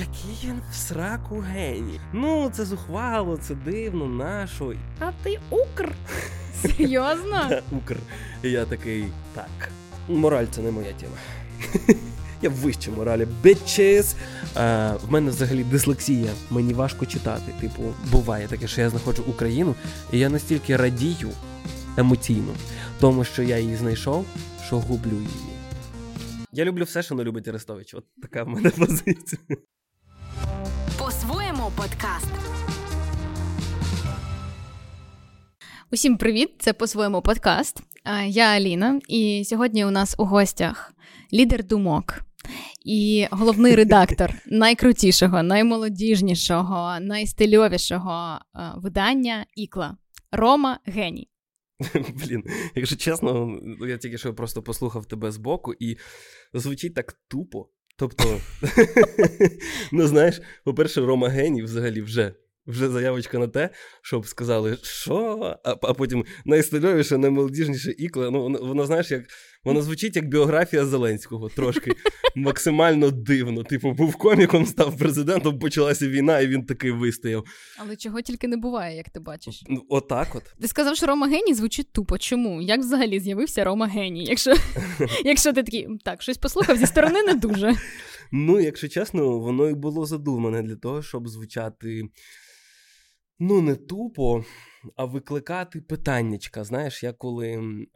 який він в сраку геній. Ну, це зухвало, це дивно, нашо. А ти укр. Серйозно? Укр. І я такий, так. Мораль це не моя тема. Я вище моралі. А, В мене взагалі дислексія. Мені важко читати. Типу, буває таке, що я знаходжу Україну, і я настільки радію емоційно, тому що я її знайшов, що гублю її. Я люблю все, що не любить Арестович. От така в мене позиція. Подкаст. Усім привіт! Це по-своєму подкаст. Я Аліна, і сьогодні у нас у гостях лідер думок і головний редактор найкрутішого, наймолодіжнішого, найстильовішого видання Ікла Рома Геній. Блін, якщо чесно, я тільки що просто послухав тебе збоку, і звучить так тупо. Тобто, ну знаєш, по-перше, Рома Геній взагалі вже вже заявочка на те, щоб сказали, що, а а потім найстильовіше, наймолодіжніше ікла. Ну, воно, знаєш, як воно звучить як біографія Зеленського, трошки максимально дивно. Типу, був коміком, став президентом, почалася війна, і він такий вистояв. Але чого тільки не буває, як ти бачиш? Ну, отак от. Ти сказав, що Рома Геній звучить тупо. Чому? Як взагалі з'явився Рома Геній? Якщо якщо ти такий, так, щось послухав зі сторони, не дуже. Ну, якщо чесно, воно і було задумане для того, щоб звучати ну, не тупо, а викликати питаннячка. Знаєш, я коли ем,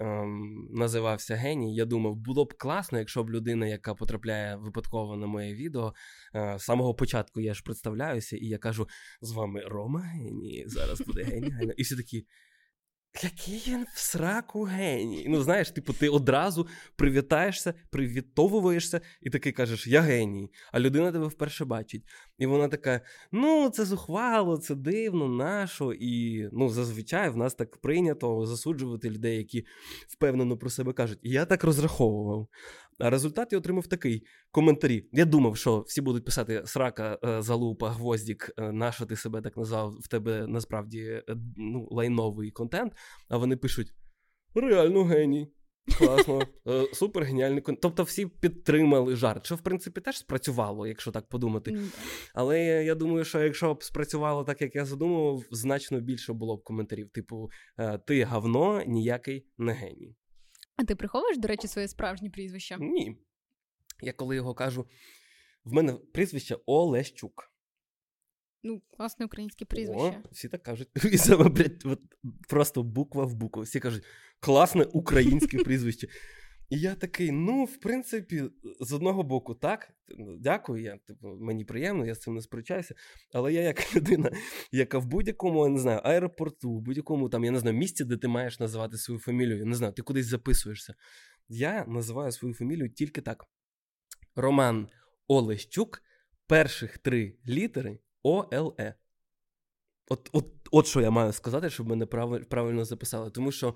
називався геній, я думав, було б класно, якщо б людина, яка потрапляє випадково на моє відео, е, з самого початку я ж представляюся, і я кажу: з вами Рома Геній, зараз буде геніально. І всі такі. Який він в сраку геній. Ну, знаєш, типу, ти одразу привітаєшся, привітовуєшся, і такий кажеш, я геній. А людина тебе вперше бачить. І вона така: ну, це зухвало, це дивно, нашо. І ну, зазвичай в нас так прийнято засуджувати людей, які впевнено про себе кажуть. І я так розраховував. А результат я отримав такий коментарі. Я думав, що всі будуть писати срака, е, залупа, гвоздік, е, нащо ти себе так назвав, в тебе насправді е, ну, лайновий контент. А вони пишуть: реально геній. Класно, супер геніальний контент. Тобто всі підтримали жарт, що в принципі теж спрацювало, якщо так подумати. Але я думаю, що якщо б спрацювало так, як я задумував, значно більше було б коментарів. Типу, ти гавно, ніякий не геній. А ти приховуєш, до речі, своє справжнє прізвище? Ні. Я коли його кажу, в мене прізвище Олещук. Ну, класне українське прізвище. О, Всі так кажуть. І саме, блядь, от просто буква в букву. Всі кажуть, класне українське прізвище. І я такий, ну, в принципі, з одного боку, так, дякую, я, типу, мені приємно, я з цим не сперечаюся. Але я, як людина, яка в будь-якому, я не знаю, аеропорту, в будь-якому там, я не знаю, місці, де ти маєш називати свою фамілію, я не знаю, ти кудись записуєшся. Я називаю свою фамілію тільки так: Роман Олещук, перших три літери ОЛЕ. От, от, от що я маю сказати, щоб мене правильно записали. Тому що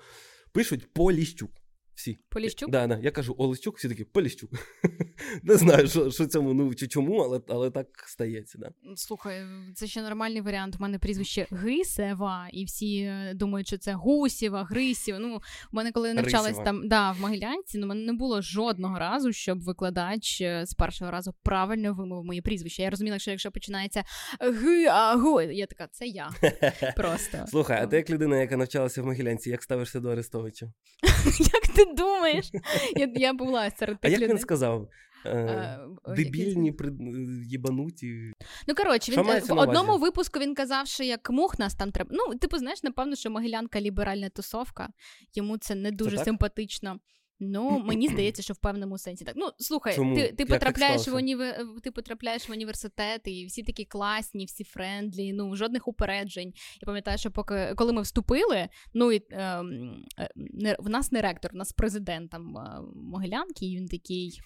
пишуть Поліщук всі. Поліщук? Да, да. Я кажу Олещук, всі такі Поліщук. Не знаю, що що цьому ну чи чому, але але так стається. Да. Слухай, це ще нормальний варіант. У мене прізвище Гисева, і всі е, думають, що це Гусєва, Грисєва. Ну, у мене коли навчалась там да, в Могилянці, ну мене не було жодного разу, щоб викладач е, з першого разу правильно вимовив моє прізвище. Я розуміла, що якщо починається Г, а Гу, я така, це я. Просто. Слухай, а ти як людина, яка навчалася в Могилянці, як ставишся до Арестовича? Як ти думаєш? Я я була серед тих А як він сказав? Е, дебільні, їбануті. Ну, коротше, він е, в одному випуску він казав, що як мух нас там треба. Ну, типу, знаєш, напевно, що Могилянка ліберальна тусовка, йому це не дуже це симпатично. Ну, мені здається, що в певному сенсі так. Ну, слухай, Чому? ти ти потрапляєш в універ... ти потрапляєш в університет, і всі такі класні, всі friendly, ну жодних упереджень. Я пам'ятаю, що поки коли ми вступили, ну і ем, е, не, в нас не ректор, в нас президент там е, Могилянки, і він такий.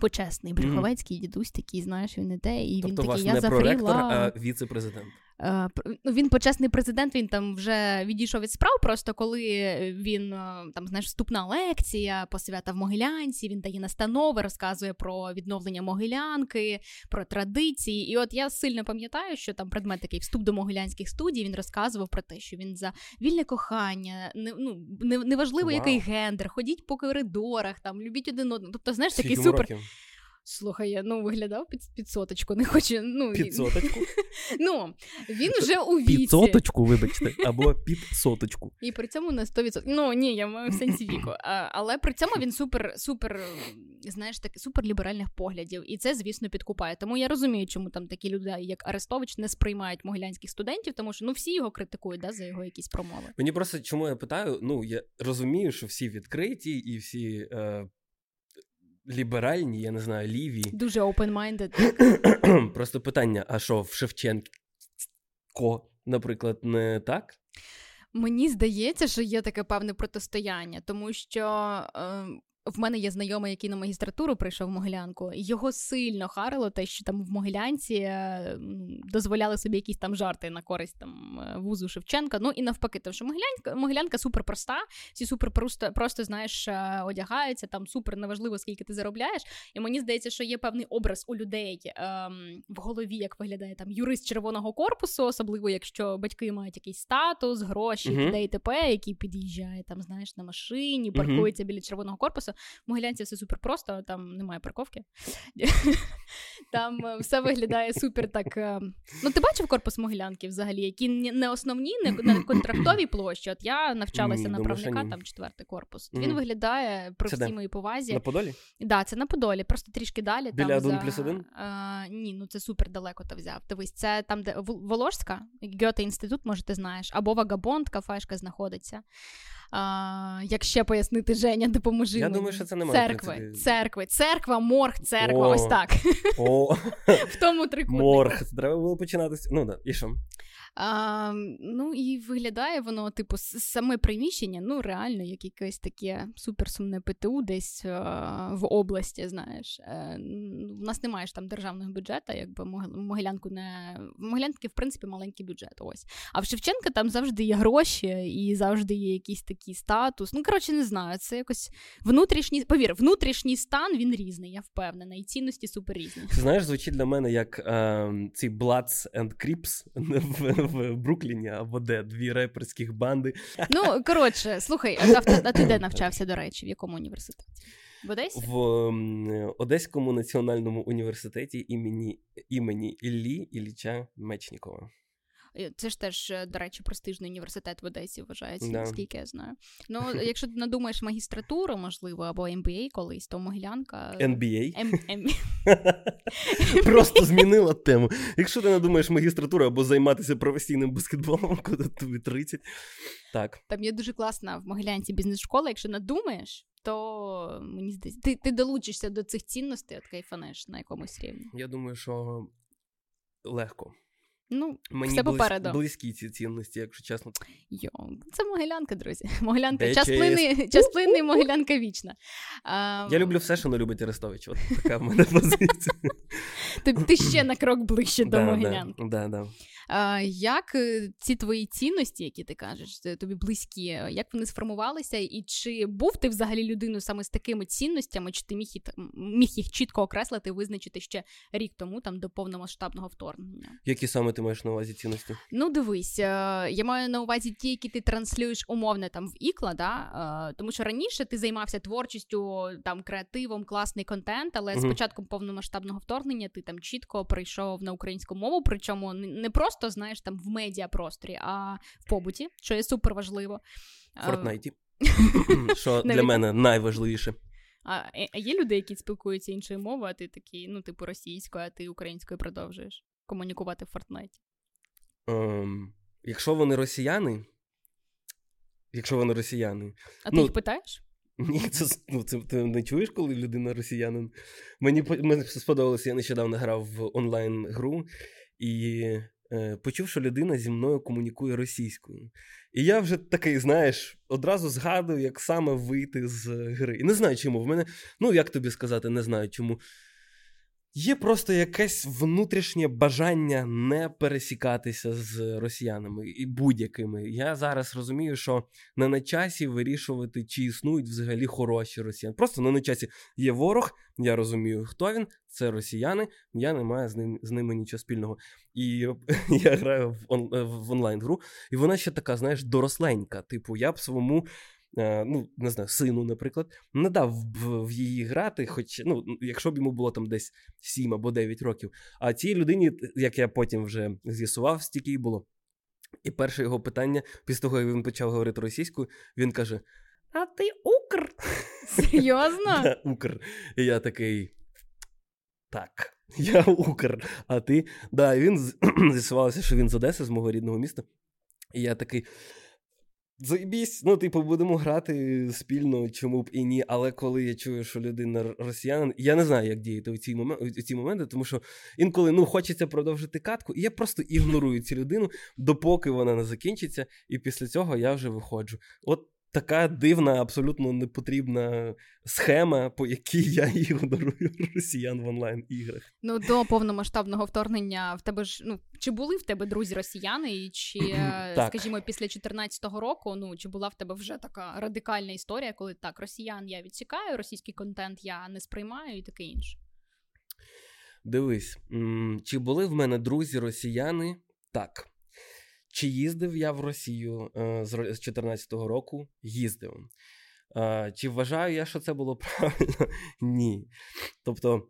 Почесний Брюховецький mm-hmm. дідусь такий, знаєш, він іде, і тобто він такий, вас я не захріла. проректор, а віце-президент. Е, ну, він почесний президент, він там вже відійшов від справ. Просто коли він е, там знаєш, вступна лекція, посвята в Могилянці, він дає настанови, розказує про відновлення Могилянки, про традиції. І от я сильно пам'ятаю, що там предмет такий вступ до могилянських студій. Він розказував про те, що він за вільне кохання, не, ну неважливо, wow. який гендер, ходіть по коридорах, там любіть один одного. Тобто, знаєш, такий супер. Років? Слухай, я ну виглядав під під соточку, не хочу. Ну, Під соточку? Ну, він вже у віці. Під соточку, вибачте, або під соточку. І при цьому на 100%. Ну, ні, я маю в сенсі віку. А, але при цьому він супер, супер, знаєш, так, супер ліберальних поглядів. І це, звісно, підкупає. Тому я розумію, чому там такі люди, як Арестович, не сприймають могилянських студентів, тому що ну всі його критикують да, за його якісь промови. Мені просто чому я питаю? Ну, я розумію, що всі відкриті і всі. Е... Ліберальні, я не знаю, ліві. Дуже open-minded. Просто питання: а що в Шевченко, наприклад, не так? Мені здається, що є таке певне протистояння, тому що е, в мене є знайомий, який на магістратуру прийшов в Могилянку, і його сильно харило те, що там в Могилянці е, дозволяли собі якісь там жарти на користь там е, вузу Шевченка. Ну і навпаки, тому що Могилянка Могилянка супер проста, всі супер просто просто знаєш, е, одягаються, там супер неважливо, скільки ти заробляєш. І мені здається, що є певний образ у людей ем, в голові, як виглядає там юрист червоного корпусу, особливо якщо батьки мають якийсь статус, гроші, uh-huh. і т.п., який під'їжджає там, знаєш, на машині, паркується uh-huh. біля червоного корпусу. В Могилянці все супер просто, там немає парковки. Там е, все виглядає супер так. Е, ну, ти бачив корпус Могилянки взагалі, які не основні, не контрактові площі. От я навчалася на правника, там четвертий корпус. Він виглядає при всій моїй повазі. На Подолі? Так, да, це на Подолі, просто трішки далі. Біля 1 плюс 1? Ні, ну це супер далеко ти взяв. Дивись, це там, де Воложська, Гьоте інститут, може, ти знаєш, або Вагабонд, кафешка знаходиться. А, Як ще пояснити, Женя, допоможи. Я мені. думаю, що це немає. Церкви, церкви, церква, морг, церква, О, ось так. О. В тому трикутнику. Морг. Треба було починати. Ну, да, і що? А, Ну і виглядає воно, типу, саме приміщення, ну реально, як якесь таке суперсумне ПТУ десь а, в області. Знаєш, е, у нас немає ж там державного бюджету, якби Могилянку не в Могилянки, в принципі, маленький бюджет. Ось. А в Шевченка там завжди є гроші і завжди є якийсь такий статус. Ну, коротше, не знаю. Це якось внутрішній, повір, внутрішній стан він різний, я впевнена, і цінності супер різні. Знаєш, звучить для мене як е, ці Bloods and Crips в Брукліні або де дві реперських банди. Ну коротше, слухай, а, а ти де навчався, до речі, в якому університеті? В Одесі? В Одеському національному університеті імені імені Іллі Ілліча Мечнікова. Це ж теж, е, до речі, престижний університет в Одесі вважається, да. наскільки я знаю. Ну, якщо ти надумаєш магістратуру, можливо, або MBA колись, то Могилянка. NBA? М- М- Просто змінила тему. Якщо ти надумаєш магістратуру або займатися професійним баскетболом, коли тобі 30. Так. Там є дуже класна в Могилянці бізнес-школа. Якщо надумаєш, то мені здається, ти ти долучишся до цих цінностей, от кайфанеш на якомусь рівні. Я думаю, що легко. Ну, Мені все попереду. близькі ці цінності, якщо чесно. Йо, це могилянка, друзі. Могилянка, час плини, час плини, могилянка вічна. А, Я люблю все, що не любить Арестович. От така в мене позиція. Ти ще на крок ближче до могилянки. Як е, ці твої цінності, які ти кажеш, тобі близькі, як вони сформувалися, і чи був ти взагалі людиною саме з такими цінностями, чи ти міг міг їх чітко окреслити, визначити ще рік тому, там до повномасштабного вторгнення? Які саме ти маєш на увазі цінності? Ну, дивись, е, я маю на увазі ті, які ти транслюєш умовне там в ікла, да? Е, тому що раніше ти займався творчістю, там креативом, класний контент, але угу. з початком повномасштабного вторгнення ти там чітко прийшов на українську мову, причому не просто просто, знаєш, там в медіапросторі, а в побуті, що є супер важливо. В Фортнайті. Що для мене найважливіше. А, а є люди, які спілкуються іншою мовою, а ти такий, ну, типу, російською, а ти українською продовжуєш комунікувати в Фортнайті? Um, якщо вони росіяни, якщо вони росіяни. А ну, ти їх питаєш? Ні, це ну, це ти не чуєш, коли людина росіянин. Мені мені сподобалося, я нещодавно грав в онлайн-гру, і Е, почув, що людина зі мною комунікує російською. І я вже такий, знаєш, одразу згадую, як саме вийти з гри. І не знаю чому. В мене, ну як тобі сказати, не знаю чому. Є просто якесь внутрішнє бажання не пересікатися з росіянами і будь-якими. Я зараз розумію, що не на часі вирішувати, чи існують взагалі хороші росіяни. Просто не на часі є ворог, я розумію, хто він. Це росіяни, я не маю з ним з ними нічого спільного. І я граю в, он, в онлайн-гру, і вона ще така, знаєш, доросленька. Типу, я б своєму ну не знаю, сину, наприклад, не дав в, в її грати, хоч ну, якщо б йому було там десь 7 або 9 років. А цій людині, як я потім вже з'ясував, стільки й було. І перше його питання, після того, як він почав говорити російською, він каже: А ти Укр? Серйозно? Да, Укр. І я такий. Так, я Укр. А ти. Да, і він з'ясувалося, що він з Одеси, з мого рідного міста. І я такий. Заєбісь, ну, типу, будемо грати спільно, чому б і ні. Але коли я чую, що людина росіянин, я не знаю, як діяти у ці моменти, у ці моменти, тому що інколи ну, хочеться продовжити катку, і я просто ігнорую цю людину, допоки вона не закінчиться, і після цього я вже виходжу. От така дивна, абсолютно непотрібна схема, по якій я ігнорую росіян в онлайн іграх. Ну до повномасштабного вторгнення в тебе ж ну чи були в тебе друзі росіяни, і чи скажімо, після 2014 року, ну чи була в тебе вже така радикальна історія, коли так росіян я відсікаю, російський контент я не сприймаю і таке інше. Дивись, чи були в мене друзі росіяни? Так. Чи їздив я в Росію е, з 2014 року? Їздив. Е, чи вважаю я, що це було правильно? Ні. Тобто,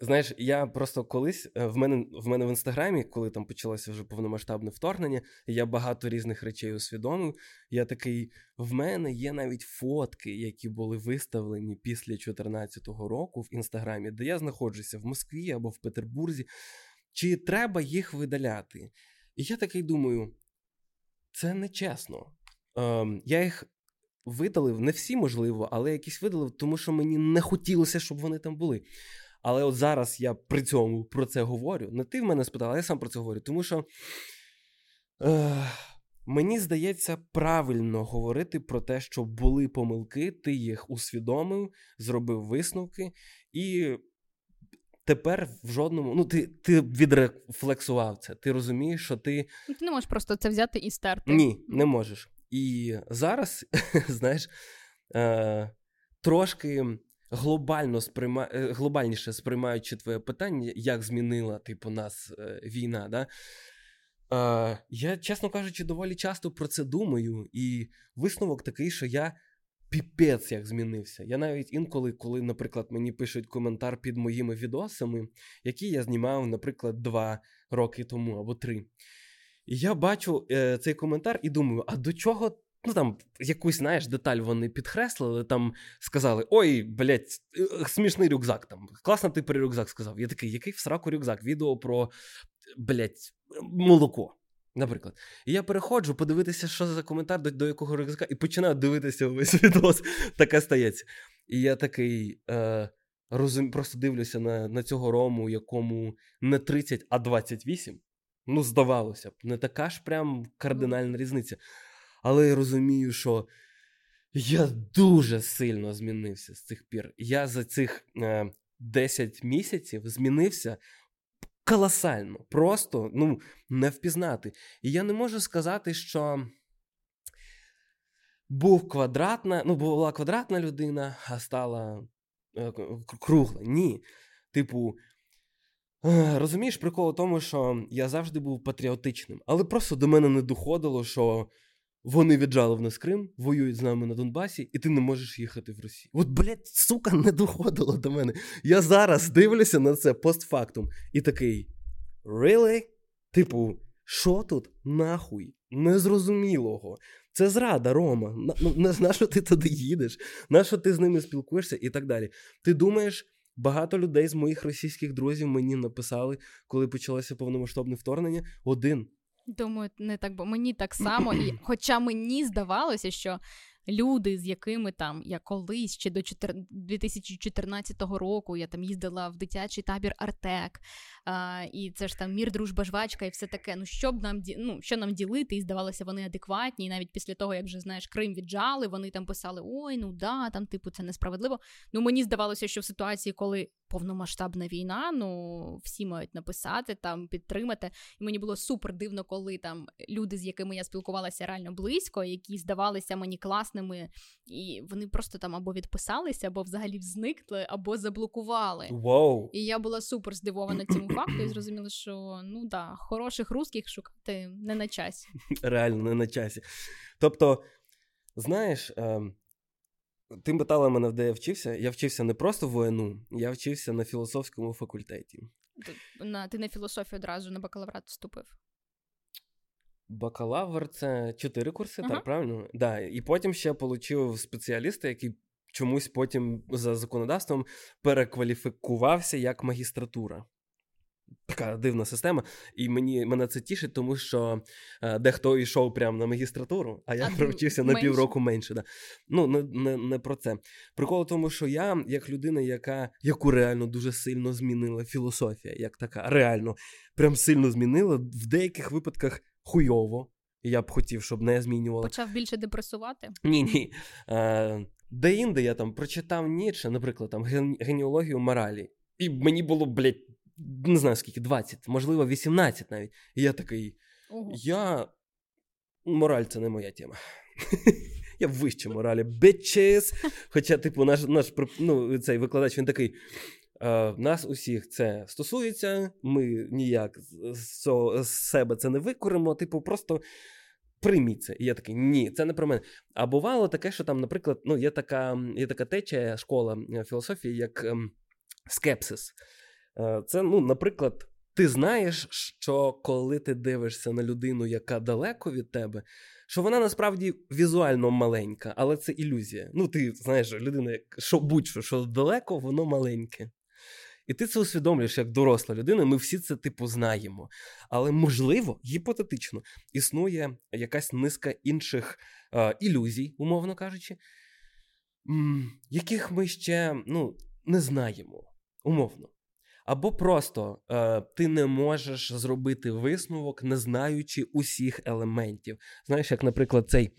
знаєш, я просто колись е, в мене в мене в інстаграмі, коли там почалося вже повномасштабне вторгнення, я багато різних речей усвідомив. Я такий: в мене є навіть фотки, які були виставлені після 2014 року в інстаграмі, де я знаходжуся в Москві або в Петербурзі. Чи треба їх видаляти? І я такий думаю, це не чесно. Ем, Я їх видалив, не всі можливо, але якісь видалив, тому що мені не хотілося, щоб вони там були. Але от зараз я при цьому про це говорю. Не ти в мене спитав, а я сам про це говорю. Тому що е, мені здається правильно говорити про те, що були помилки, ти їх усвідомив, зробив висновки, і тепер в жодному. Ну, ти ти відрефлексував це. Ти розумієш, що ти. Ну, ти не можеш просто це взяти і стерти. Ні, не можеш. І зараз, знаєш, е, трошки глобально сприйма... Е, глобальніше сприймаючи твоє питання, як змінила типу, нас е, війна. да? Е, Я, чесно кажучи, доволі часто про це думаю, і висновок такий, що я піпець як змінився. Я навіть інколи, коли, наприклад, мені пишуть коментар під моїми відосами, які я знімав, наприклад, два роки тому або три. І я бачу е, цей коментар і думаю, а до чого? Ну там якусь, знаєш, деталь вони підкреслили, там сказали: Ой, блядь, е, смішний рюкзак. там, Класно ти про рюкзак сказав. Я такий, який в сраку рюкзак? Відео про блядь, молоко. Наприклад, і я переходжу подивитися, що за коментар до, до якого рюкзака, і починаю дивитися весь відос. Таке стається. І я такий е, розум, просто дивлюся на на цього рому, якому не 30, а 28. Ну, здавалося б, не така ж прям кардинальна різниця. Але я розумію, що я дуже сильно змінився з цих пір. Я за цих е, 10 місяців змінився колосально. Просто ну, не впізнати. І я не можу сказати, що був квадратна, ну, була квадратна людина, а стала е, кругла. Ні. Типу, е, розумієш, прикол у тому, що я завжди був патріотичним, але просто до мене не доходило, що. Вони віджали в нас Крим, воюють з нами на Донбасі, і ти не можеш їхати в Росію. От, блядь, сука, не доходило до мене. Я зараз дивлюся на це постфактум і такий. Really? Типу, що тут нахуй? Незрозумілого. Це зрада, Рома. На, ну, на що ти туди їдеш? На що ти з ними спілкуєшся і так далі. Ти думаєш, багато людей з моїх російських друзів мені написали, коли почалося повномасштабне вторгнення, один. Думаю, не так, бо мені так само, і хоча мені здавалося, що люди, з якими там я колись ще до 2014 року я там їздила в дитячий табір Артек, а, і це ж там мір, дружба, жвачка, і все таке. Ну що б нам ну, що нам ділити? І здавалося, вони адекватні. І навіть після того, як вже знаєш, Крим віджали, вони там писали: Ой, ну да, там, типу, це несправедливо. Ну мені здавалося, що в ситуації, коли повномасштабна війна, ну всі мають написати там, підтримати. І мені було супер дивно, коли там люди, з якими я спілкувалася реально близько, які здавалися мені класними, і вони просто там або відписалися, або взагалі зникли, або заблокували. Wow. І я була супер здивована цьому факту і зрозуміла, що ну да, хороших русських шукати не на часі. Реально не на часі. Тобто. Знаєш, е, ти питала мене, де я вчився. Я вчився не просто в ОНУ, я вчився на філософському факультеті. Ти на, ти на філософію одразу на бакалаврат вступив? Бакалавр це чотири курси, ага. так, правильно? Да. І потім ще отримав спеціаліста, який чомусь потім за законодавством перекваліфікувався як магістратура. Така дивна система, і мені мене це тішить, тому що е, дехто йшов прямо на магістратуру, а я провчився на півроку менше. Да. Ну не, не не, про це. Прикол в тому, що я, як людина, яка яку реально дуже сильно змінила філософія, як така, реально прям сильно змінила в деяких випадках хуйово. Я б хотів, щоб не змінювала. Почав більше депресувати? Ні, ні. Е, Де інде я там прочитав Ніцше, наприклад, там генеалогію моралі. І мені було, блядь, не знаю скільки, 20, можливо, 18 навіть. І я такий. Ого. Я. Мораль це не моя тема. Я вище моралі. Bitches. Хоча, типу, наш наш ну, цей викладач він такий. Е, Нас усіх це стосується, ми ніяк з, з себе це не викоримо, типу, просто прийміть це. І я такий, ні, це не про мене. А бувало таке, що там, наприклад, ну, є така є така течія школа е, філософії, як ем, скепсис. Е, це, ну, наприклад, ти знаєш, що коли ти дивишся на людину, яка далеко від тебе, що вона насправді візуально маленька, але це ілюзія. Ну, ти знаєш, людина, що будь-що, що далеко, воно маленьке. І ти це усвідомлюєш як доросла людина, ми всі це типу знаємо. Але, можливо, гіпотетично існує якась низка інших е, ілюзій, умовно кажучи, яких ми ще ну, не знаємо, умовно. Або просто е, ти не можеш зробити висновок, не знаючи усіх елементів. Знаєш, як, наприклад, цей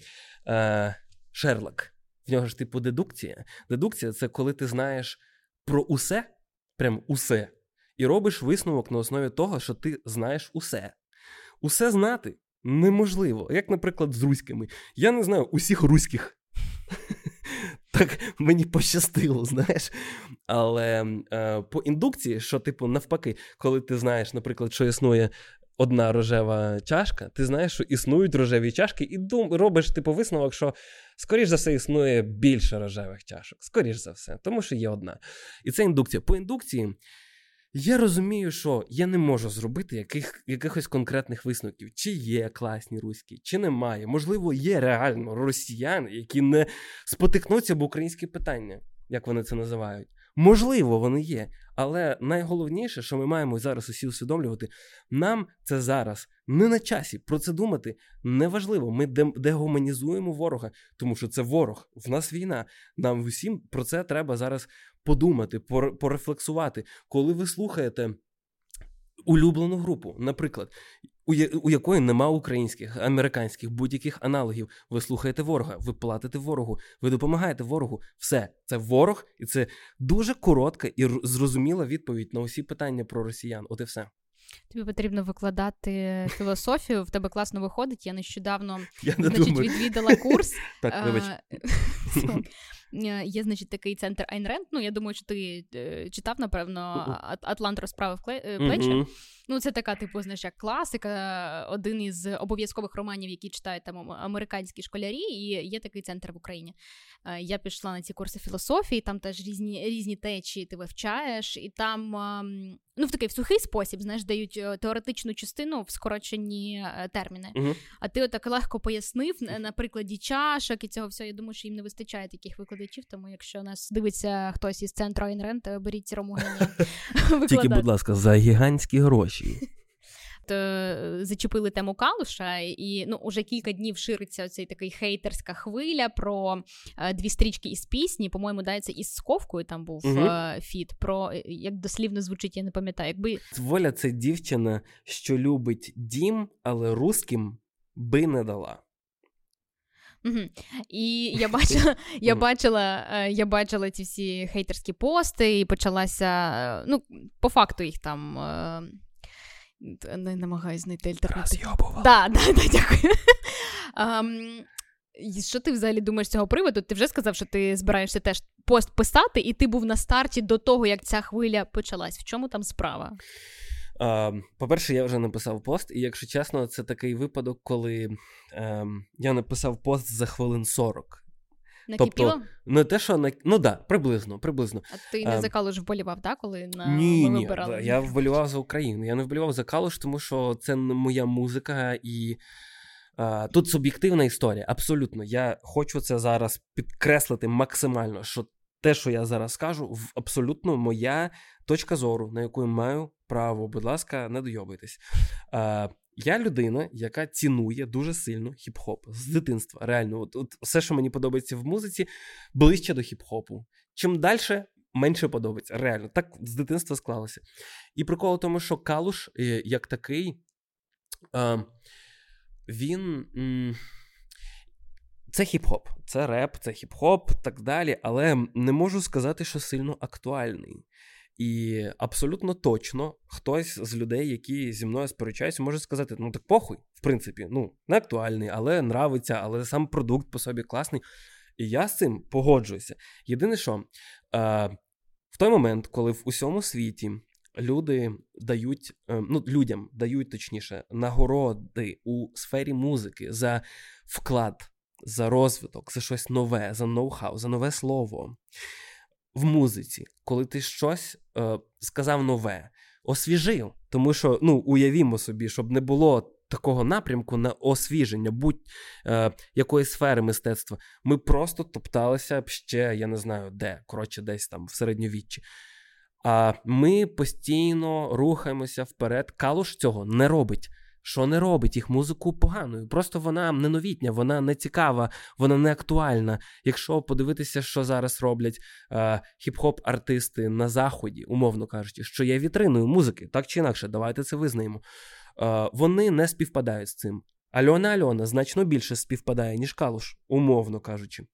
е, Шерлок. В нього ж типу дедукція. Дедукція це коли ти знаєш про усе, прям усе, і робиш висновок на основі того, що ти знаєш усе. Усе знати неможливо. Як, наприклад, з руськими. Я не знаю усіх руських. Так мені пощастило, знаєш. Але е, по індукції, що, типу, навпаки, коли ти знаєш, наприклад, що існує одна рожева чашка, ти знаєш, що існують рожеві чашки, і дум, робиш типу висновок, що, скоріш за все, існує більше рожевих чашок. Скоріш за все, тому що є одна. І це індукція. По індукції. Я розумію, що я не можу зробити яких, якихось конкретних висновків, чи є класні руські, чи немає. Можливо, є реально росіяни, які не спотикнуться об українське питання, як вони це називають. Можливо, вони є. Але найголовніше, що ми маємо зараз усі усвідомлювати, нам це зараз не на часі. Про це думати неважливо. Ми дегуманізуємо ворога, тому що це ворог. В нас війна. Нам усім про це треба зараз подумати, порефлексувати. Коли ви слухаєте улюблену групу, наприклад, у, у якої нема українських, американських будь-яких аналогів. Ви слухаєте ворога, ви платите ворогу, ви допомагаєте ворогу. Все, це ворог, і це дуже коротка і зрозуміла відповідь на усі питання про росіян. От і все. Тобі потрібно викладати філософію. В тебе класно виходить. Я нещодавно Я не значить, відвідала курс. Так, вибач. Є, значить, такий центр Айн Ну, я думаю, що ти е, читав, напевно, Атлант. Розправив плечі. Ну, це така, типу, знаєш, як класика, один із обов'язкових романів, які читають там американські школярі, і є такий центр в Україні. Я пішла на ці курси філософії, там теж різні різні течії ти вивчаєш, і там ну, в такий в сухий спосіб, знаєш, дають теоретичну частину в скорочені терміни. uh А ти отак легко пояснив на прикладі чашок і цього всього. Я думаю, що їм не вистачає таких викладачів, тому якщо нас дивиться хтось із центру Айнрен, то беріть Ромогені. Тільки, будь ласка, за гігантські гроші. Зачепили тему Калуша, і ну уже кілька днів шириться оцей такий хейтерська хвиля про е, дві стрічки із пісні. По-моєму, дається із Сковкою там був угу. фіт. Про е, як дослівно звучить, я не пам'ятаю. Якби воля це дівчина, що любить дім, але русським би не дала. Угу. І я бачила, я бачила, е, я бачила ці всі хейтерські пости, і почалася. Е, ну, по факту їх там. Е, не намагаюся знайти альтернативу. Да, да, да, дякую. Um, що ти взагалі думаєш з цього приводу? Ти вже сказав, що ти збираєшся теж пост писати, і ти був на старті до того, як ця хвиля почалась. В чому там справа? По-перше, я вже написав пост, і якщо чесно, це такий випадок, коли ем, я написав пост за хвилин 40. Накипіло? Тобто, не те, що на ну да, приблизно, приблизно. А ти не а, за Калуш вболівав, так? Коли на ні, ми вибирали? Я вболівав за Україну. Я не вболівав за Калуш, тому що це не моя музика і. Тут суб'єктивна історія. Абсолютно, я хочу це зараз підкреслити максимально, що те, що я зараз скажу, абсолютно моя точка зору, на яку я маю право, будь ласка, не дойобайтесь. Uh, я людина, яка цінує дуже сильно хіп-хоп з дитинства. Реально, от, от все, що мені подобається в музиці, ближче до хіп-хопу. Чим далі, менше подобається. Реально, так з дитинства склалося. І прикол у тому, що Калуш, е, як такий, він. Це хіп-хоп, це реп, це хіп-хоп, так далі, але не можу сказати, що сильно актуальний. І абсолютно точно хтось з людей, які зі мною сперечаються, може сказати: ну так похуй, в принципі, ну, не актуальний, але нравиться, але сам продукт по собі класний. І я з цим погоджуюся. Єдине, що е, в той момент, коли в усьому світі люди дають, е, ну, людям дають точніше нагороди у сфері музики за вклад, за розвиток, за щось нове, за ноу-хау, за нове слово в музиці, коли ти щось е, сказав нове, освіжив. Тому що ну, уявімо собі, щоб не було такого напрямку на освіження будь-якої е, сфери мистецтва. Ми просто топталися б ще, я не знаю, де, коротше, десь там в середньовіччі. А ми постійно рухаємося вперед. Калуш цього не робить що не робить їх музику поганою. Просто вона не новітня, вона не цікава, вона не актуальна. Якщо подивитися, що зараз роблять е, хіп-хоп-артисти на заході, умовно кажучи, що є вітриною музики, так чи інакше, давайте це визнаємо. Е, вони не співпадають з цим. Альона Альона значно більше співпадає, ніж Калуш, умовно кажучи.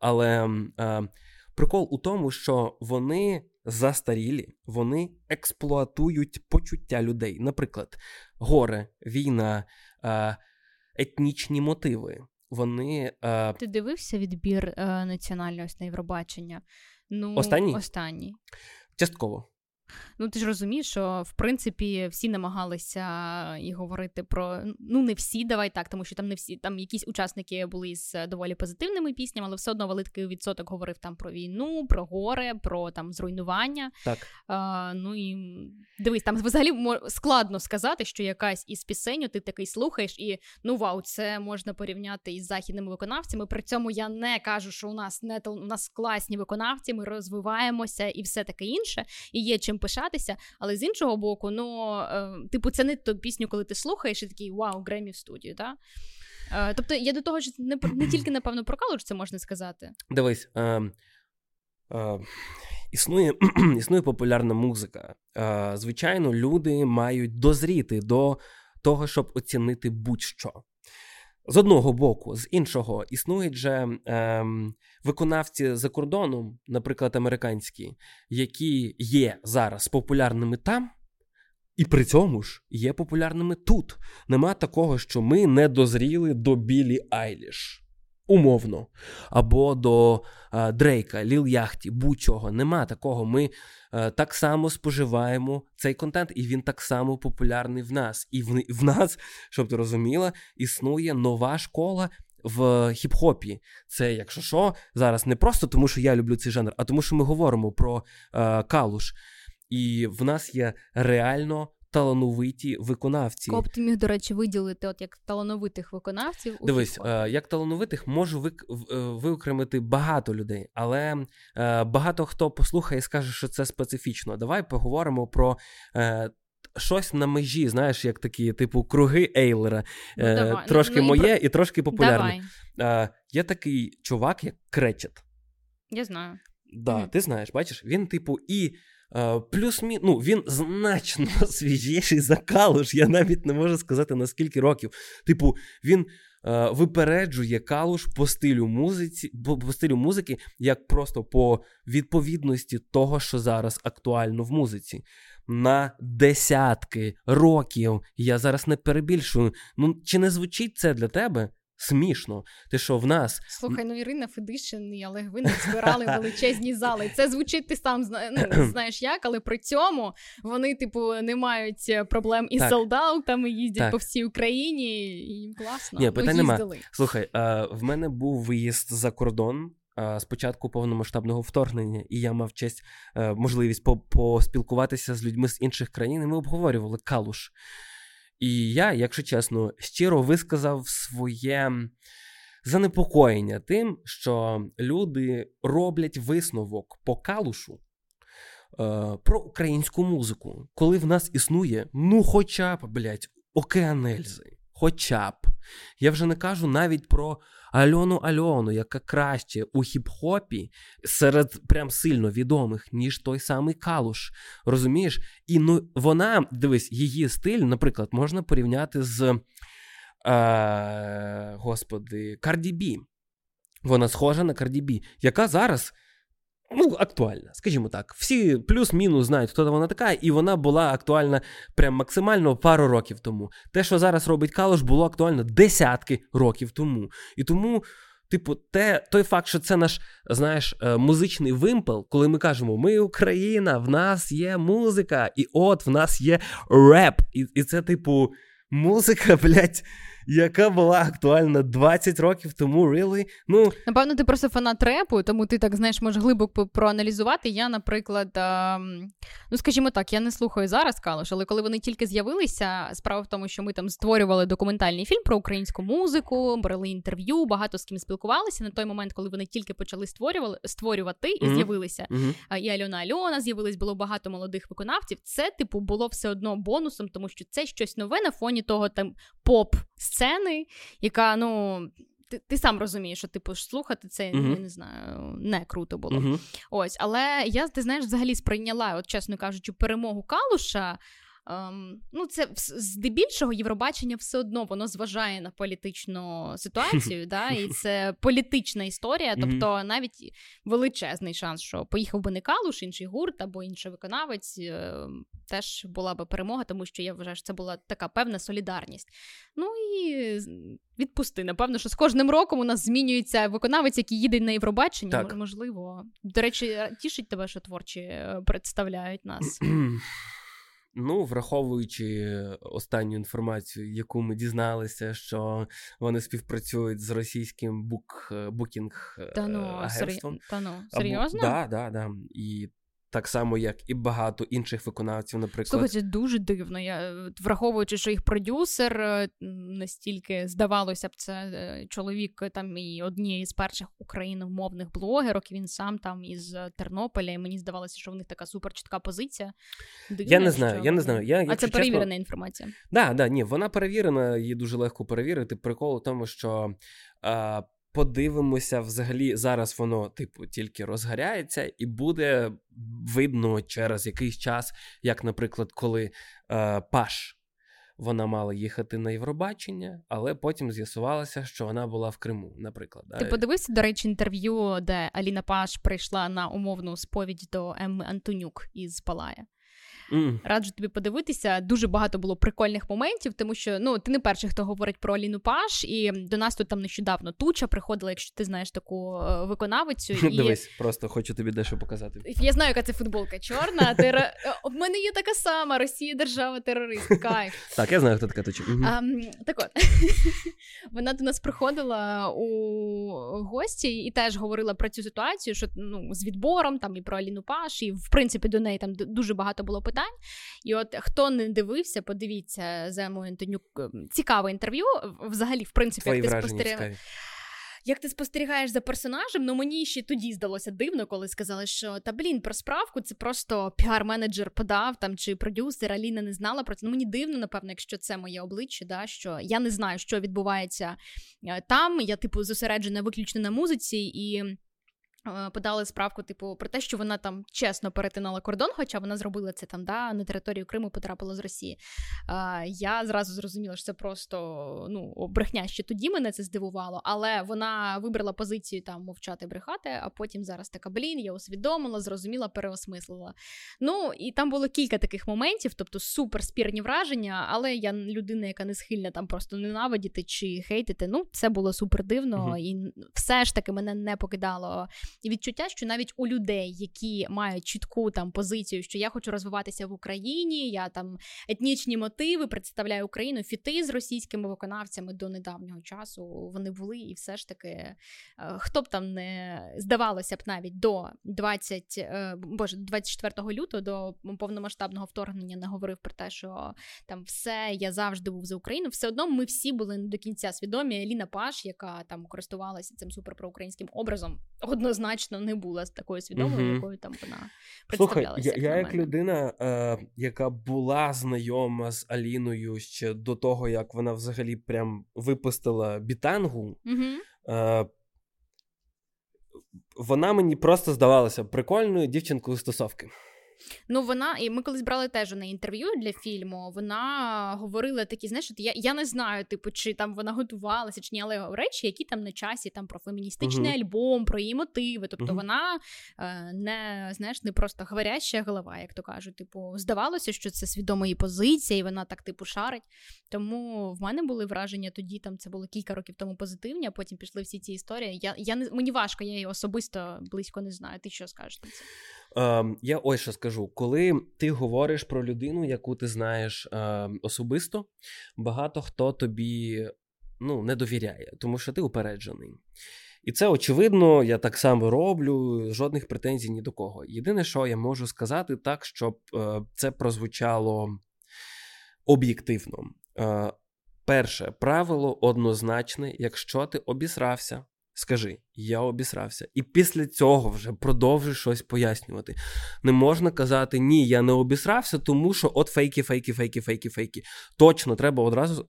Але е, прикол у тому, що вони застарілі, вони експлуатують почуття людей. Наприклад, горе, війна, е, етнічні мотиви. Вони е... ти дивився відбір е, національного на Євробачення? Ну, останній? Останній. Частково. Ну, ти ж розумієш, що в принципі всі намагалися і говорити про ну не всі, давай так, тому що там не всі там якісь учасники були з доволі позитивними піснями, але все одно великий відсоток говорив там про війну, про горе, про там зруйнування. Так. А, Ну і дивись, там взагалі складно сказати, що якась із пісень ти такий слухаєш, і ну вау, це можна порівняти із західними виконавцями. При цьому я не кажу, що у нас не у нас класні виконавці, ми розвиваємося і все таке інше. І є чим пишатися, але з іншого боку, ну, е, типу, це не ту пісню, коли ти слухаєш і такий вау, Гремі в студію. так? Е, тобто, я до того що не не тільки, напевно, про калуш це можна сказати. Дивись. Е, е, Існує існує популярна музика. Е, Звичайно, люди мають дозріти до того, щоб оцінити будь-що. З одного боку, з іншого, існують же ем, виконавці за кордоном, наприклад, американські, які є зараз популярними там, і при цьому ж є популярними тут. Нема такого, що ми не дозріли до Білі Айліш умовно, або до е, Дрейка, Ліл Яхті, будь-чого. Нема такого. Ми е, так само споживаємо цей контент, і він так само популярний в нас. І в, в нас, щоб ти розуміла, існує нова школа. В хіп-хопі це, якщо що, зараз не просто тому, що я люблю цей жанр, а тому, що ми говоримо про е, калуш. І в нас є реально талановиті виконавці. Б ти міг, до речі, виділити от як талановитих виконавців? у Дивись, е, як талановитих можу вик... Е, виокремити багато людей, але е, багато хто послухає і скаже, що це специфічно. Давай поговоримо про. Щось на межі, знаєш, як такі, типу, круги Ейлера. Ну, е, Трошки ну, моє і, про... і трошки популярне. Е, Є такий чувак, як Кречет. Я знаю. Да, mm-hmm. Ти знаєш, бачиш, він, типу, і плюс мі... ну, він значно свіжіший за Калуш. Я навіть не можу сказати на скільки років. Типу, він е, випереджує Калуш по стилю музиці, по, по стилю музики, як просто по відповідності того, що зараз актуально в музиці. На десятки років. Я зараз не перебільшую. Ну, чи не звучить це для тебе? Смішно. Ти що в нас. Слухай, ну Ірина Федишин і Олег Винник збирали величезні зали. Це звучить ти сам ну, знаєш як, але при цьому вони, типу, не мають е, проблем із солдатами, їздять так. по всій Україні, і їм класно. Ні, питань нема. Слухай, а, в мене був виїзд за кордон. Спочатку повномасштабного вторгнення, і я мав честь е, можливість поспілкуватися з людьми з інших країн. і Ми обговорювали калуш. І я, якщо чесно, щиро висказав своє занепокоєння тим, що люди роблять висновок по калушу. Е, про українську музику, коли в нас існує, ну, хоча б, блядь, океанельзи, хоча б. Я вже не кажу навіть про Альону Альону, яка краще у хіп-хопі серед прям сильно відомих, ніж той самий Калуш. Розумієш? І ну, вона, дивись, її стиль, наприклад, можна порівняти з е, Господи, Карді Бі. Вона схожа на Карді Бі, яка зараз ну, актуальна, скажімо так. Всі плюс-мінус знають, хто вона така, і вона була актуальна прям максимально пару років тому. Те, що зараз робить Калош, було актуально десятки років тому. І тому. Типу, те, той факт, що це наш, знаєш, е, музичний вимпел, коли ми кажемо, ми Україна, в нас є музика, і от в нас є реп. І і це, типу, музика, блядь, яка була актуальна 20 років тому, really? Ну, Напевно, ти просто фанат репу, тому ти так знаєш, можеш глибоко проаналізувати. Я, наприклад, а, ну скажімо так, я не слухаю зараз Калош, але коли вони тільки з'явилися, справа в тому, що ми там створювали документальний фільм про українську музику, брали інтерв'ю, багато з ким спілкувалися на той момент, коли вони тільки почали створювали, створювати і mm-hmm. з'явилися. Mm-hmm. І Альона Альона з'явились, було багато молодих виконавців. Це, типу, було все одно бонусом, тому що це щось нове на фоні того там поп сцени, яка, ну. Ти ти сам розумієш, що типу слухати це uh-huh. не знаю, не круто було. Uh-huh. Ось, але я ти знаєш, взагалі сприйняла, от чесно кажучи, перемогу Калуша Ем, ну, це здебільшого Євробачення все одно воно зважає на політичну ситуацію, да, і це політична історія. Тобто, навіть величезний шанс, що поїхав би не Калуш, інший гурт або інший виконавець, е, теж була би перемога, тому що я вважаю, що це була така певна солідарність. Ну і відпусти. Напевно, що з кожним роком у нас змінюється виконавець, який їде на Євробачення. Так. Можливо, до речі, тішить тебе, що творчі е, представляють нас. Ну, враховуючи останню інформацію, яку ми дізналися, що вони співпрацюють з російським бук букінг Та ну, агентством. Та ну, серйозно? Так, да, да, да. І так само, як і багато інших виконавців, наприклад. Слухай, це дуже дивно. Я враховуючи, що їх продюсер е, настільки здавалося б, це е, чоловік е, там і однієї з перших україномовних блогерок. Він сам там із Тернополя, і мені здавалося, що в них така суперчітка позиція. Дивно, я не знаю. Що... Я не знаю. Я, А це перевірена чесно... інформація. Да, да, ні, вона перевірена, її дуже легко перевірити. Прикол у тому, що. А, подивимося, взагалі зараз воно, типу, тільки розгаряється, і буде видно через якийсь час, як, наприклад, коли е, Паш. Вона мала їхати на Євробачення, але потім з'ясувалося, що вона була в Криму, наприклад. Ти подивився, до речі, інтерв'ю, де Аліна Паш прийшла на умовну сповідь до Емми Антонюк із Палая. Mm. Раджу тобі подивитися. Дуже багато було прикольних моментів, тому що ну ти не перший, хто говорить про Аліну Паш, і до нас тут там нещодавно туча приходила, якщо ти знаєш таку е, виконавицю. І... Дивись, просто хочу тобі дещо показати. Я знаю, яка це футболка чорна. Тер... У мене є така сама Росія, держава терорист. Кайф. Так, я знаю, хто така туча. А, Так от вона до нас приходила у гості і теж говорила про цю ситуацію, що ну з відбором там і про Аліну Паш, і в принципі до неї там дуже багато було питань питань. І от хто не дивився, подивіться Зему Антонюк. Ем, цікаве інтерв'ю. Взагалі, в принципі, Твої як ти спостерігаєш. Як ти спостерігаєш за персонажем, ну мені ще тоді здалося дивно, коли сказали, що та блін, про справку це просто піар-менеджер подав там чи продюсер, Аліна не знала про це. Ну мені дивно, напевно, якщо це моє обличчя, да, що я не знаю, що відбувається е, там. Я, типу, зосереджена виключно на музиці і подали справку, типу, про те, що вона там чесно перетинала кордон, хоча вона зробила це там, да, на територію Криму потрапила з Росії. А, Я зразу зрозуміла, що це просто ну, брехня. Ще тоді мене це здивувало, але вона вибрала позицію там мовчати, брехати, а потім зараз така блін, я усвідомила, зрозуміла, переосмислила. Ну і там було кілька таких моментів, тобто супер спірні враження, але я людина, яка не схильна там просто ненавидіти чи хейтити. Ну, це було супер дивно, угу. і все ж таки мене не покидало відчуття, що навіть у людей, які мають чітку там позицію, що я хочу розвиватися в Україні, я там етнічні мотиви представляю Україну, фіти з російськими виконавцями до недавнього часу вони були, і все ж таки, е, хто б там не здавалося б навіть до 20, е, боже, 24 лютого до повномасштабного вторгнення не говорив про те, що там все я завжди був за Україну. Все одно ми всі були не до кінця свідомі. Ліна Паш, яка там користувалася цим суперпроукраїнським образом, однозначно однозначно не була з такою свідомою, uh якою там вона представлялася. Слухай, я, я як людина, е, яка була знайома з Аліною ще до того, як вона взагалі прям випустила бітангу. uh Е, вона мені просто здавалася прикольною дівчинкою стосовки. Ну, вона, і ми колись брали теж на інтерв'ю для фільму. Вона говорила такі, знаєш, я я не знаю, типу, чи там вона готувалася, чи ні, але речі, які там на часі, там про феміністичний uh-huh. альбом, про її мотиви. Тобто uh-huh. вона е, не знаєш, не просто говоряща голова, як то кажуть. Типу, здавалося, що це свідома її позиція, і вона так типу шарить. Тому в мене були враження тоді, там це було кілька років тому позитивні, а потім пішли всі ці історії. Я я не мені важко, я її особисто близько не знаю. Ти що скажеш на це? Е, Я ось що скажу, коли ти говориш про людину, яку ти знаєш е, особисто, багато хто тобі ну, не довіряє, тому що ти упереджений. І це очевидно, я так само роблю, жодних претензій ні до кого. Єдине, що я можу сказати, так, щоб е, це прозвучало об'єктивно. Е, Перше правило однозначне: якщо ти обісрався, Скажи, я обісрався. І після цього вже продовжуй щось пояснювати. Не можна казати, ні, я не обісрався, тому що от фейки, фейки, фейки, фейки, фейки. Точно, треба одразу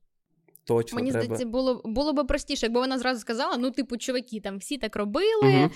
точно Мені треба. здається, було було би простіше, якби вона зразу сказала: ну, типу, чуваки, там всі так робили.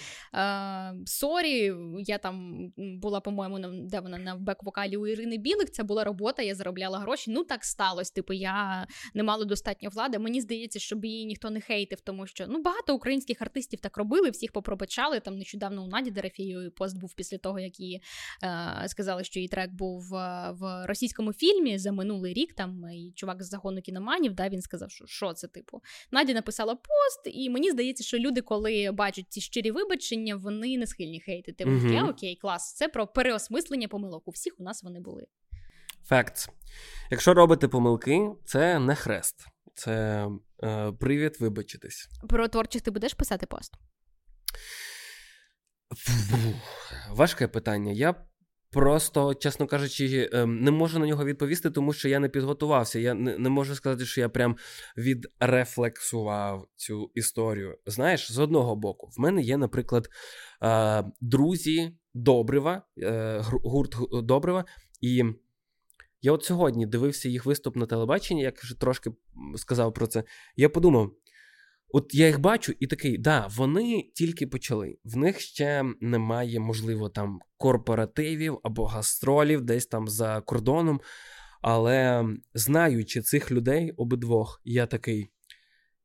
Sorry, uh-huh. я там була, по-моєму, на де вона на бек-вокалі у Ірини Білик. Це була робота, я заробляла гроші. Ну так сталося. Типу, я не мала достатньо влади. Мені здається, щоб її ніхто не хейтив, тому що ну багато українських артистів так робили, всіх попробачали. Там нещодавно у Наді Дорофєєвої пост був після того, як її е, сказали, що її трек був е, в російському фільмі за минулий рік. Там і чувак з загону кіноманів, да, він сказав сказав, що що це типу. Надя написала пост, і мені здається, що люди, коли бачать ці щирі вибачення, вони не схильні хейтити. Такі, uh окей, клас, це про переосмислення помилок. У всіх у нас вони були. Факт. Якщо робите помилки, це не хрест, це е, привід вибачитись. Про творчих ти будеш писати пост? Важке питання. Я Просто, чесно кажучи, ем, не можу на нього відповісти, тому що я не підготувався. Я не, не можу сказати, що я прям відрефлексував цю історію. Знаєш, з одного боку, в мене є, наприклад, е, друзі Добрива, е, гурт Добрива, і я от сьогодні дивився їх виступ на телебаченні, як вже трошки сказав про це. Я подумав: От я їх бачу і такий, да, вони тільки почали. В них ще немає, можливо, там корпоративів або гастролів десь там за кордоном. Але знаючи цих людей обидвох, я такий.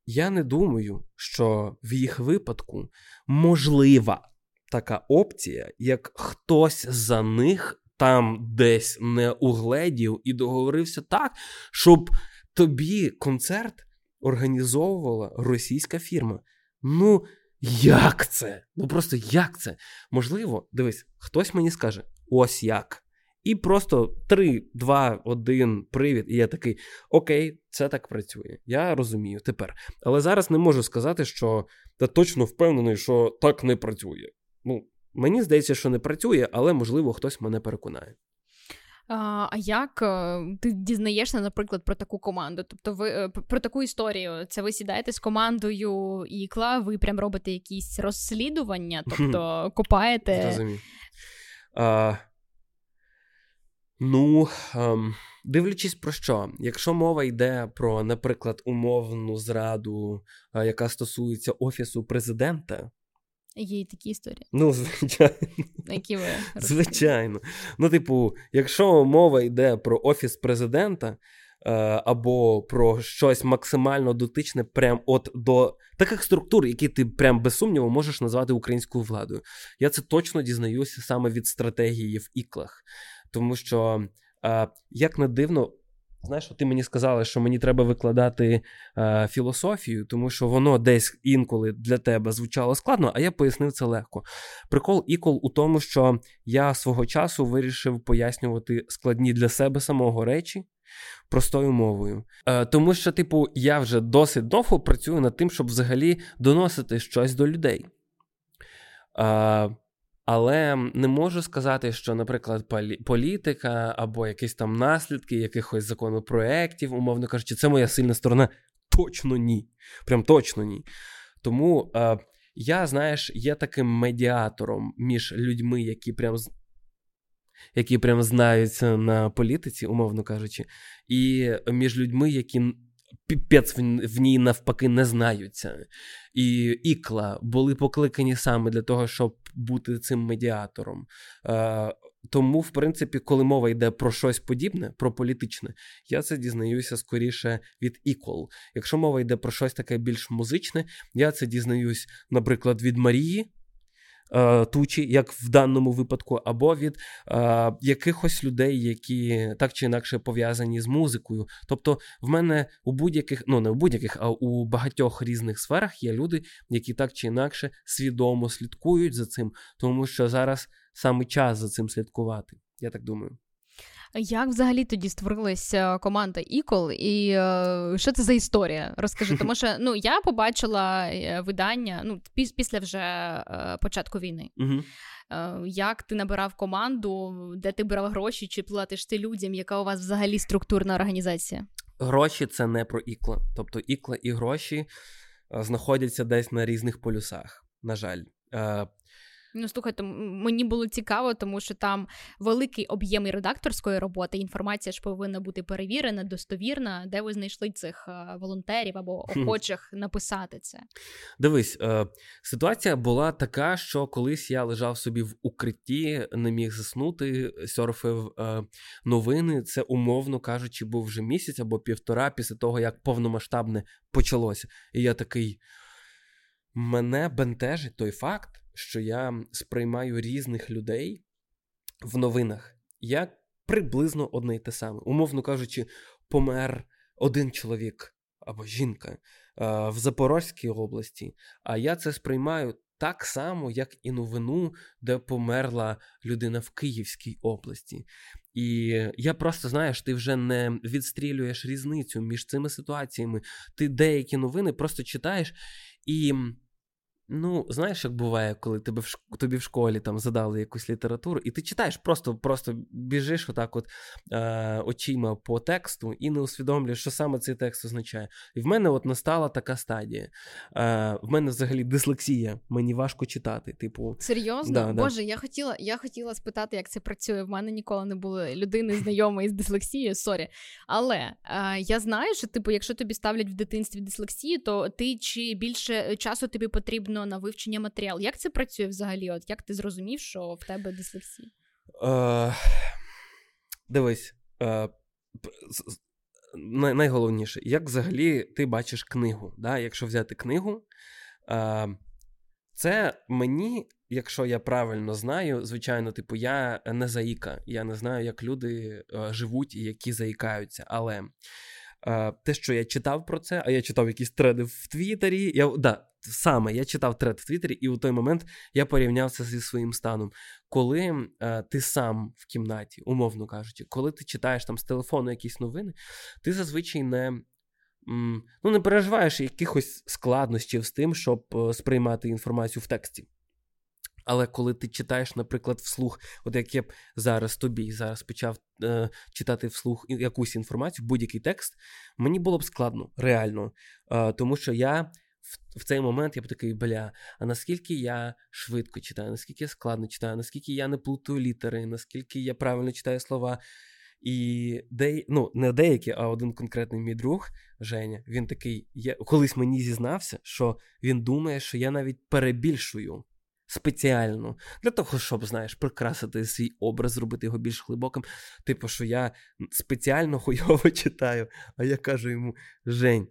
Я не думаю, що в їх випадку можлива така опція, як хтось за них там десь не угледів і договорився так, щоб тобі концерт організовувала російська фірма. Ну, як це? Ну просто як це? Можливо, дивись, хтось мені скаже: ось як. І просто 3, 2, 1 привід, і я такий: Окей, це так працює. Я розумію тепер. Але зараз не можу сказати, що я точно впевнений, що так не працює. Ну, мені здається, що не працює, але можливо хтось мене переконає. А як е, ти дізнаєшся, наприклад, про таку команду? Тобто, ви е, про таку історію? Це ви сідаєте з командою ікла, ви прям робите якісь розслідування, тобто копаєте. А, Ну, ем, дивлячись про що, якщо мова йде про, наприклад, умовну зраду, яка стосується офісу президента, Є й такі історії. Ну, звичайно. Які ви Звичайно. Ну, типу, якщо мова йде про офіс президента. Е, або про щось максимально дотичне, прям от до таких структур, які ти прям без сумніву можеш назвати українською владою. Я це точно дізнаюся саме від стратегії в іклах, тому що е, як не дивно. Знаєш, ти мені сказала, що мені треба викладати е, філософію, тому що воно десь інколи для тебе звучало складно, а я пояснив це легко. Прикол ікол у тому, що я свого часу вирішив пояснювати складні для себе самого речі простою мовою. Е, Тому що, типу, я вже досить довго працюю над тим, щоб взагалі доносити щось до людей. Е, але не можу сказати, що, наприклад, політика або якісь там наслідки якихось законопроєктів, умовно кажучи, це моя сильна сторона. Точно ні. Прям точно ні. Тому е, я, знаєш, є таким медіатором між людьми, які прям які прям знаються на політиці, умовно кажучи, і між людьми, які піпець в ній навпаки не знаються. І ікла були покликані саме для того, щоб бути цим медіатором. Е, тому, в принципі, коли мова йде про щось подібне, про політичне, я це дізнаюся скоріше від ікол. Якщо мова йде про щось таке більш музичне, я це дізнаюсь, наприклад, від Марії. Е, тучі, як в даному випадку, або від е, якихось людей, які так чи інакше пов'язані з музикою. Тобто, в мене у будь-яких, ну не у будь-яких, а у багатьох різних сферах є люди, які так чи інакше свідомо слідкують за цим, тому що зараз саме час за цим слідкувати. Я так думаю. Як взагалі тоді створилася команда Ікол, і е, що це за історія? Розкажи, тому що ну я побачила е, видання ну після вже е, початку війни. Угу. Як ти набирав команду, де ти брав гроші, чи платиш ти людям? Яка у вас взагалі структурна організація? Гроші це не про ікла. Тобто ікла і гроші знаходяться десь на різних полюсах. На жаль, Ну, слухайте, мені було цікаво, тому що там великий об'єм і редакторської роботи. Інформація ж повинна бути перевірена, достовірна. Де ви знайшли цих е, волонтерів або охочих написати це? Дивись, е, ситуація була така, що колись я лежав собі в укритті, не міг заснути, сьорфив е, новини. Це умовно кажучи, був вже місяць або півтора після того, як повномасштабне почалося. І я такий. Мене бентежить той факт, що я сприймаю різних людей в новинах як приблизно одне й те саме. Умовно кажучи, помер один чоловік або жінка в Запорозькій області, а я це сприймаю. Так само, як і новину, де померла людина в Київській області. І я просто знаєш, ти вже не відстрілюєш різницю між цими ситуаціями. Ти деякі новини просто читаєш і Ну, знаєш, як буває, коли тебе в шк... тобі в школі там задали якусь літературу, і ти читаєш, просто просто біжиш отак от е, очима по тексту і не усвідомлюєш, що саме цей текст означає. І в мене от настала така стадія. Е, В мене взагалі дислексія, мені важко читати. Типу, Серйозно? Да, Боже, да. я хотіла я хотіла спитати, як це працює. В мене ніколи не було людини знайомої з дислексією, sorry. Але е, я знаю, що типу, якщо тобі ставлять в дитинстві дислексію, то ти чи більше часу тобі потрібно потрібно на вивчення матеріалу. Як це працює взагалі? От Як ти зрозумів, що в тебе дислексія? Е, Дивись. Е, Найголовніше, як взагалі ти бачиш книгу? Якщо взяти книгу, е, це мені, якщо я правильно знаю, звичайно, типу, я не заїка, я не знаю, як люди е, живуть і які заїкаються. Але те, що я читав про це, а я читав якісь треди в Твіттері, я да, саме я читав тред в Твіттері, і у той момент я порівняв це зі своїм станом. Коли е, ти сам в кімнаті, умовно кажучи, коли ти читаєш там з телефону якісь новини, ти зазвичай не ну, не переживаєш якихось складнощів з тим, щоб е, сприймати інформацію в тексті. Але коли ти читаєш, наприклад, вслух, от як я б зараз тобі зараз почав е, читати вслух якусь інформацію, будь-який текст, мені було б складно, реально. Е, тому що я в, цей момент я б такий, бля, а наскільки я швидко читаю, наскільки я складно читаю, наскільки я не плутаю літери, наскільки я правильно читаю слова. І де, ну, не деякі, а один конкретний мій друг Женя, він такий, я колись мені зізнався, що він думає, що я навіть перебільшую спеціально для того, щоб, знаєш, прикрасити свій образ, зробити його більш глибоким. Типу, що я спеціально хуйово читаю, а я кажу йому: Жень,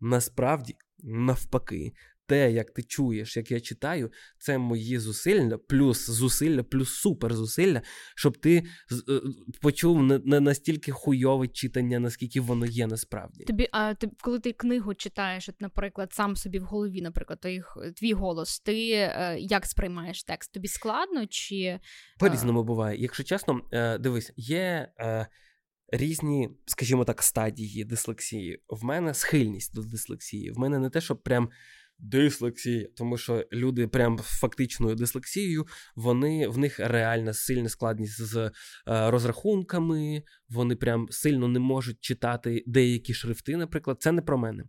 насправді, навпаки, те, як ти чуєш, як я читаю, це мої зусилля, плюс зусилля, плюс суперзусилля, щоб ти е, почув не настільки хуйове читання, наскільки воно є насправді. Тобі, а ти коли ти книгу читаєш, от, наприклад, сам собі в голові, наприклад, той, твій голос, ти е, як сприймаєш текст? Тобі складно чи е? по різному буває? Якщо чесно, дивись, є. Різні, скажімо так, стадії дислексії. В мене схильність до дислексії. В мене не те, що прям дислексія, тому що люди прям фактичною дислексією, вони в них реальна сильна складність з е, розрахунками, вони прям сильно не можуть читати деякі шрифти. Наприклад, це не про мене.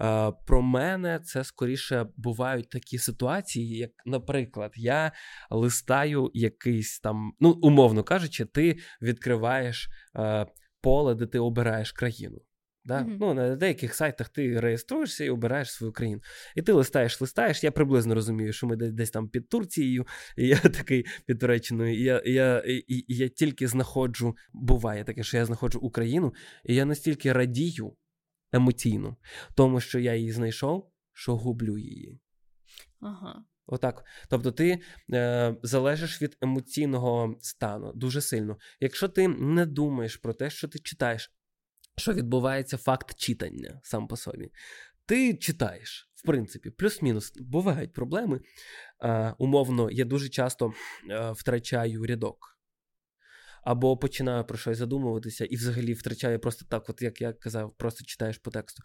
Е, про мене це скоріше бувають такі ситуації, як, наприклад, я листаю якийсь там, ну умовно кажучи, ти відкриваєш е, поле, де ти обираєш країну. Да? Mm-hmm. Ну, На деяких сайтах ти реєструєшся і обираєш свою країну. І ти листаєш, листаєш. Я приблизно розумію, що ми десь десь там під Турцією, і я такий під Туреччиною, і я і я, і, і я тільки знаходжу, буває таке, що я знаходжу Україну, і я настільки радію емоційно, тому що я її знайшов, що гублю її. Ага. Отак. Тобто ти е, залежиш від емоційного стану дуже сильно. Якщо ти не думаєш про те, що ти читаєш, що відбувається факт читання сам по собі. Ти читаєш, в принципі, плюс-мінус бувають проблеми. Е, умовно, я дуже часто е, втрачаю рядок. Або починаю про щось задумуватися, і взагалі втрачаю просто так, от як я казав, просто читаєш по тексту.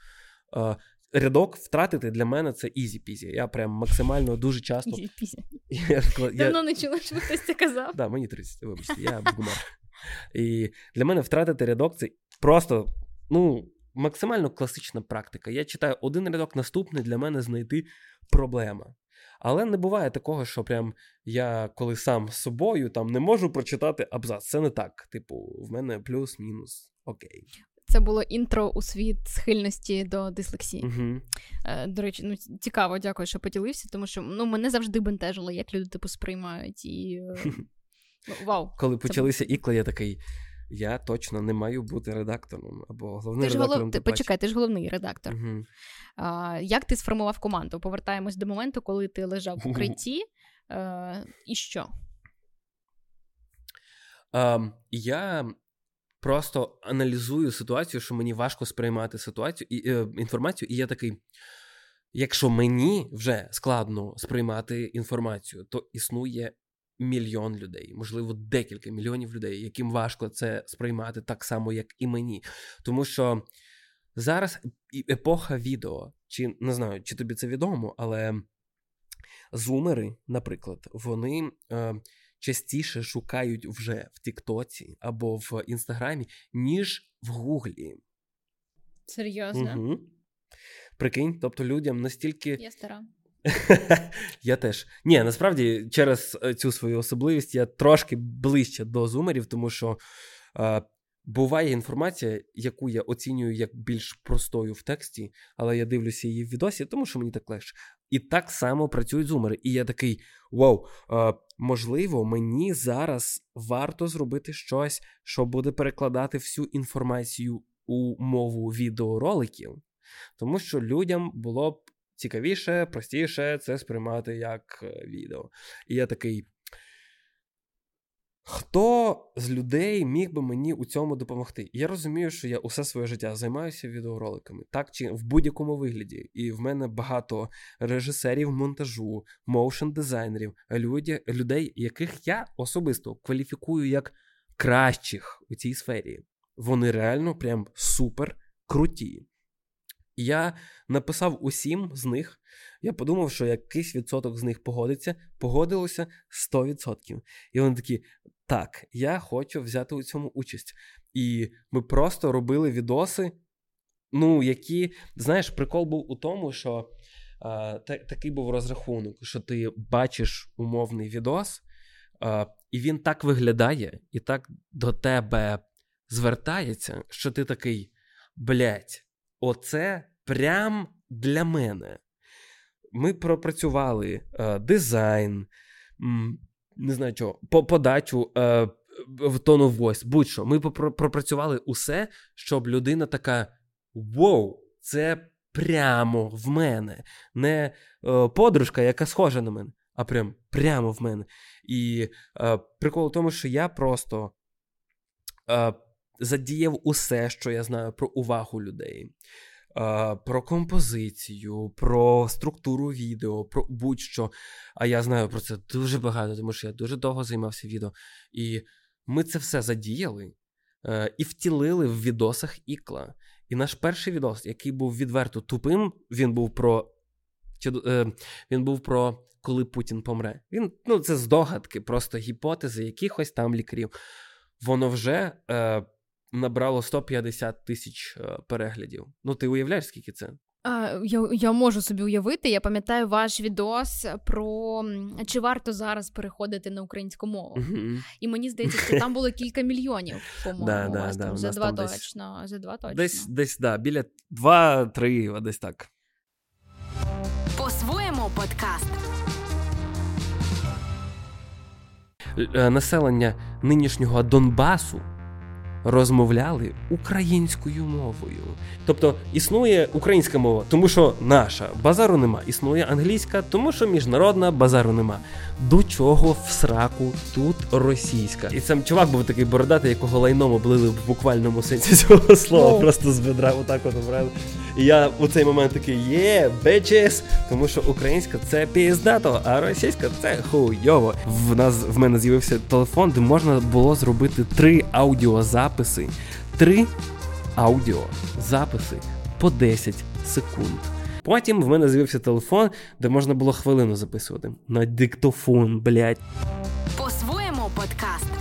Е, рядок втратити для мене це easy-peasy. Я прям максимально дуже часто. Давно не чула, що хтось це казав. Так, мені 30, вибачте, я бумер. І для мене втратити рядок це просто ну, максимально класична практика. Я читаю один рядок, наступний для мене знайти проблема. Але не буває такого, що прям я коли сам з собою там не можу прочитати абзац. Це не так. Типу, в мене плюс-мінус окей. Це було інтро у світ схильності до дислексії. Угу. До речі, ну цікаво, дякую, що поділився, тому що ну мене завжди бентежило, як люди типу сприймають і е, ну, вау. Коли почалися ікли, я такий я точно не маю бути редактором або головним ти редактором. Голов... Ти, почекай, ти ж головний редактор. Угу. А, Як ти сформував команду? Повертаємось до моменту, коли ти лежав в укритті. А, і що? А, Я просто аналізую ситуацію, що мені важко сприймати ситуацію і е, інформацію, і я такий. Якщо мені вже складно сприймати інформацію, то існує мільйон людей, можливо, декілька мільйонів людей, яким важко це сприймати так само, як і мені. Тому що зараз епоха відео, чи не знаю, чи тобі це відомо, але зумери, наприклад, вони. Е, Частіше шукають вже в Тіктоці або в Інстаграмі, ніж в Гуглі. Серйозно? Угу. Прикинь, тобто людям настільки. Я стара. Я теж. Ні, насправді через е, цю свою особливість я трошки ближче до зумерів, тому що е, буває інформація, яку я оцінюю як більш простою в тексті, але я дивлюся її в відосі, тому що мені так легше. І так само працюють зумери. І я такий: вау, е, можливо, мені зараз варто зробити щось, що буде перекладати всю інформацію у мову відеороликів. Тому що людям було б цікавіше, простіше це сприймати як е, відео. І я такий. Хто з людей міг би мені у цьому допомогти? Я розумію, що я усе своє життя займаюся відеороликами, так чи в будь-якому вигляді. І в мене багато режисерів монтажу, моушн дизайнерів, людей, яких я особисто кваліфікую як кращих у цій сфері. Вони реально прям супер круті. Я написав усім з них. Я подумав, що якийсь відсоток з них погодиться, погодилося 100%. І вони такі: так, я хочу взяти у цьому участь. І ми просто робили відоси, ну, які, знаєш, прикол був у тому, що та, такий був розрахунок, що ти бачиш умовний відос, а, і він так виглядає, і так до тебе звертається, що ти такий, блять, оце прям для мене. ми пропрацювали е, дизайн, не знаю чого, по подачу е, в тону voice, будь-що. Ми пропрацювали усе, щоб людина така: Воу, це прямо в мене. Не е, подружка, яка схожа на мене, а прям прямо в мене. І е, прикол в тому, що я просто е, задіяв усе, що я знаю про увагу людей. Про композицію, про структуру відео, про будь-що. А я знаю про це дуже багато, тому що я дуже довго займався відео. І ми це все задіяли е, і втілили в відосах ікла. І наш перший відос, який був відверто тупим, він був про е, він був про коли Путін помре. Він ну це здогадки, просто гіпотези якихось там лікарів. Воно вже е, набрало 150 тисяч е, переглядів. Ну, ти уявляєш, скільки це? А, Я я можу собі уявити. Я пам'ятаю ваш відос про чи варто зараз переходити на українську мову. Uh-huh. І мені здається, що там було кілька мільйонів, по-моєму. Да, да, да, за два точно. За два точно. Десь десь, да, біля два-три, десь так. По-своєму подкаст. Е, населення нинішнього Донбасу розмовляли українською мовою. Тобто існує українська мова, тому що наша базару нема. Існує англійська, тому що міжнародна базару нема. До чого в сраку тут російська? І сам чувак був такий бородатий, якого лайном облили в буквальному сенсі цього слова. Oh. Просто з бедра отак от обрали. І я у цей момент такий є бечес, тому що українська це піздато, а російська це хуйово. В нас в мене з'явився телефон, де можна було зробити три аудіозаписи, три аудіозаписи по 10 секунд. Потім в мене з'явився телефон, де можна було хвилину записувати на диктофон, блять. По-своєму подкаст.